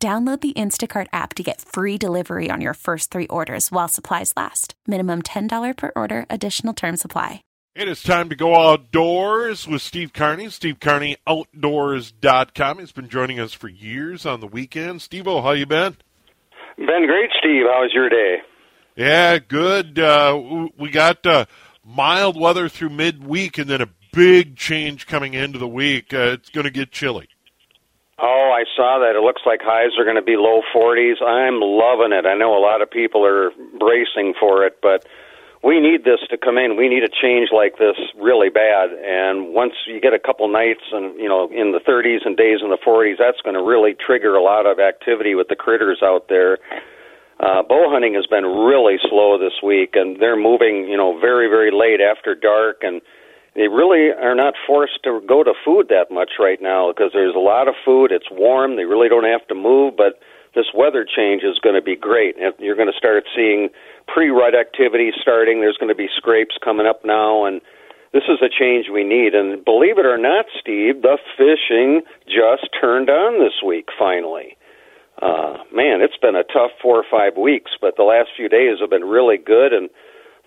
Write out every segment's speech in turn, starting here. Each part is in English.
Download the Instacart app to get free delivery on your first three orders while supplies last. Minimum $10 per order, additional term supply. It is time to go outdoors with Steve Carney, Steve Carney Outdoors.com. He's been joining us for years on the weekend. Steve O, how you been? Been great, Steve. How was your day? Yeah, good. Uh, we got uh, mild weather through midweek and then a big change coming into the week. Uh, it's going to get chilly. Oh, I saw that. It looks like highs are going to be low 40s. I'm loving it. I know a lot of people are bracing for it, but we need this to come in. We need a change like this really bad. And once you get a couple nights and, you know, in the 30s and days in the 40s, that's going to really trigger a lot of activity with the critters out there. Uh, bow hunting has been really slow this week, and they're moving, you know, very, very late after dark, and they really are not forced to go to food that much right now because there's a lot of food. It's warm. They really don't have to move, but this weather change is going to be great. You're going to start seeing pre-rut activity starting. There's going to be scrapes coming up now, and this is a change we need. And believe it or not, Steve, the fishing just turned on this week finally. Uh, man, it's been a tough four or five weeks, but the last few days have been really good, and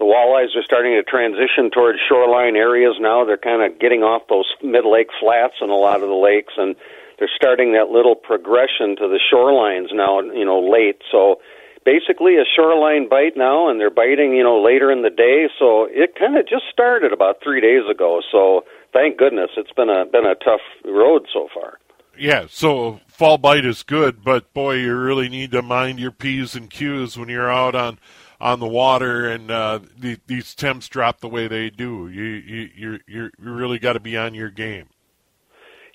the walleyes are starting to transition towards shoreline areas now. They're kind of getting off those mid lake flats in a lot of the lakes, and they're starting that little progression to the shorelines now, you know, late. So basically a shoreline bite now, and they're biting, you know, later in the day. So it kind of just started about three days ago. So thank goodness it's been a been a tough road so far. Yeah, so fall bite is good, but boy, you really need to mind your p's and q's when you're out on on the water and uh, the, these temps drop the way they do. You you you you really got to be on your game.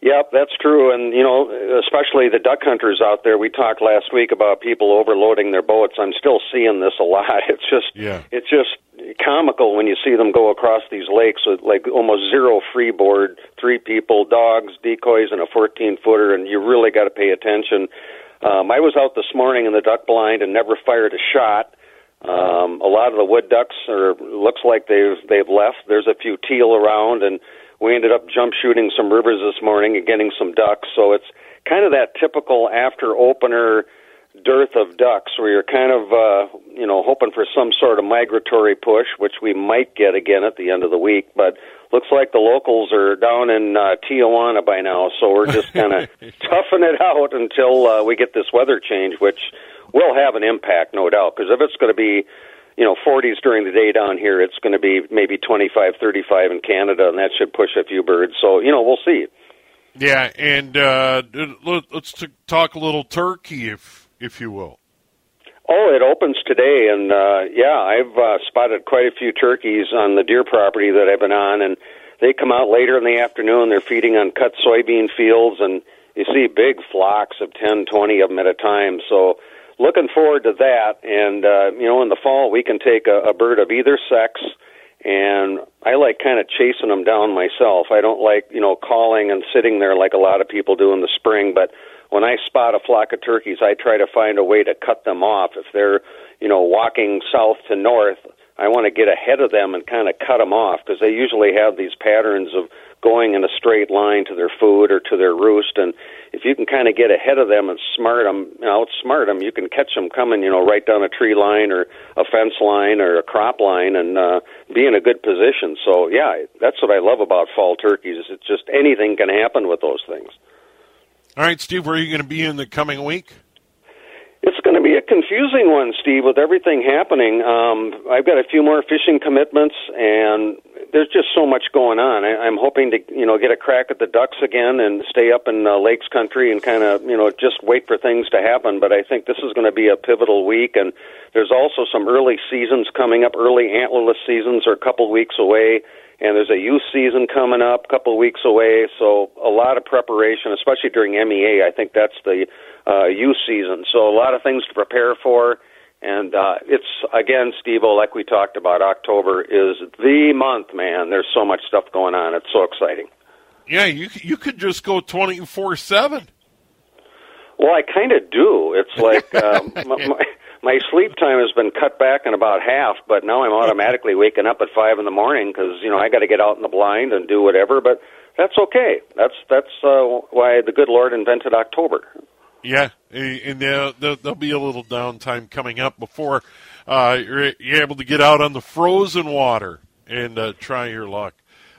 Yep, that's true, and you know, especially the duck hunters out there. We talked last week about people overloading their boats. I'm still seeing this a lot. It's just, yeah. it's just comical when you see them go across these lakes with like almost zero freeboard, three people, dogs, decoys, and a 14 footer, and you really got to pay attention. Um, I was out this morning in the duck blind and never fired a shot um, a lot of the wood ducks are looks like they've they've left. There's a few teal around, and we ended up jump shooting some rivers this morning and getting some ducks. So it's kind of that typical after opener dearth of ducks where you're kind of uh, you know hoping for some sort of migratory push, which we might get again at the end of the week. But looks like the locals are down in uh, Tijuana by now, so we're just kind of toughing it out until uh, we get this weather change, which will have an impact, no doubt. Because if it's going to be, you know, 40s during the day down here, it's going to be maybe 25, 35 in Canada, and that should push a few birds. So, you know, we'll see. Yeah, and uh, let's talk a little turkey, if if you will. Oh, it opens today, and uh, yeah, I've uh, spotted quite a few turkeys on the deer property that I've been on, and they come out later in the afternoon. They're feeding on cut soybean fields, and you see big flocks of ten, twenty of them at a time. So looking forward to that. And uh, you know, in the fall we can take a, a bird of either sex, and I like kind of chasing them down myself. I don't like you know calling and sitting there like a lot of people do in the spring, but when I spot a flock of turkeys, I try to find a way to cut them off. If they're, you know, walking south to north, I want to get ahead of them and kind of cut them off because they usually have these patterns of going in a straight line to their food or to their roost. And if you can kind of get ahead of them and smart them, you know, outsmart them, you can catch them coming, you know, right down a tree line or a fence line or a crop line and uh, be in a good position. So yeah, that's what I love about fall turkeys. It's just anything can happen with those things. All right, Steve, where are you going to be in the coming week? It's going to be a confusing one, Steve, with everything happening. Um, I've got a few more fishing commitments, and there's just so much going on. I, I'm hoping to, you know, get a crack at the ducks again and stay up in uh, Lakes Country and kind of, you know, just wait for things to happen. But I think this is going to be a pivotal week, and there's also some early seasons coming up. Early antlerless seasons are a couple weeks away and there's a youth season coming up a couple weeks away so a lot of preparation especially during MEA I think that's the uh, youth season. So a lot of things to prepare for. And uh, it's again, Steve, like we talked about, October is the month, man. There's so much stuff going on. It's so exciting. Yeah, you you could just go twenty four seven. Well, I kind of do. It's like um, my, my sleep time has been cut back in about half, but now I'm automatically waking up at five in the morning because you know I got to get out in the blind and do whatever. But that's okay. That's that's uh, why the good Lord invented October. Yeah, and there'll, there'll be a little downtime coming up before uh, you're, you're able to get out on the frozen water and uh, try your luck.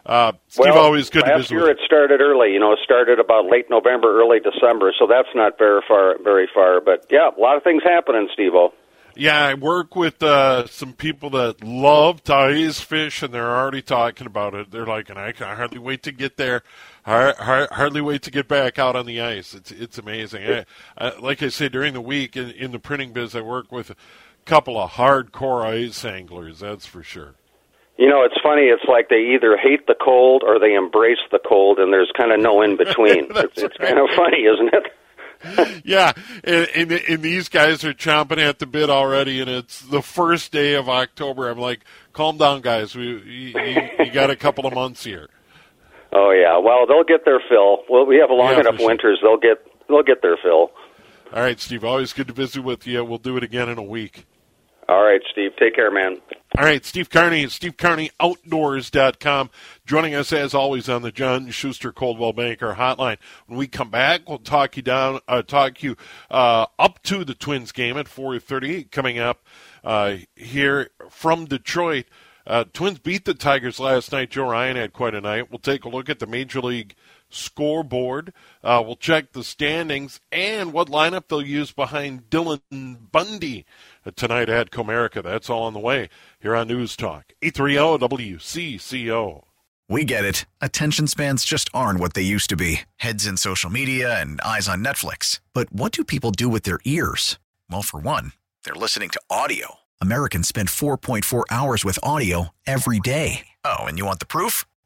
Uh, Steve, well, always good last to visit. year it started early. You know, it started about late November, early December, so that's not very far. Very far, but yeah, a lot of things happening, Steve-O. Yeah, I work with uh, some people that love to ice fish, and they're already talking about it. They're like, and I can hardly wait to get there. I hardly wait to get back out on the ice. It's it's amazing. I, I, like I said, during the week in, in the printing biz, I work with a couple of hardcore ice anglers. That's for sure. You know, it's funny. It's like they either hate the cold or they embrace the cold, and there's kind of no in between. it's, it's right. kind of funny, isn't it? yeah, and, and, and these guys are chomping at the bit already, and it's the first day of October. I'm like, calm down, guys. We you, you, you got a couple of months here. Oh yeah, well they'll get their fill. Well, we have long Yeah, enough sure. winters. They'll get they'll get their fill. All right, Steve. Always good to visit with you. We'll do it again in a week. All right, Steve. Take care, man. All right, Steve Carney, SteveCarneyOutdoors.com, joining us as always on the John Schuster Coldwell Banker Hotline. When we come back, we'll talk you down, uh, talk you uh, up to the Twins game at 4:30 coming up uh, here from Detroit. Uh, Twins beat the Tigers last night. Joe Ryan had quite a night. We'll take a look at the Major League scoreboard. Uh, we'll check the standings and what lineup they'll use behind Dylan Bundy tonight at Comerica. That's all on the way here on News Talk. oh, 830 WCCO. We get it. Attention spans just aren't what they used to be heads in social media and eyes on Netflix. But what do people do with their ears? Well, for one, they're listening to audio. Americans spend 4.4 hours with audio every day. Oh, and you want the proof?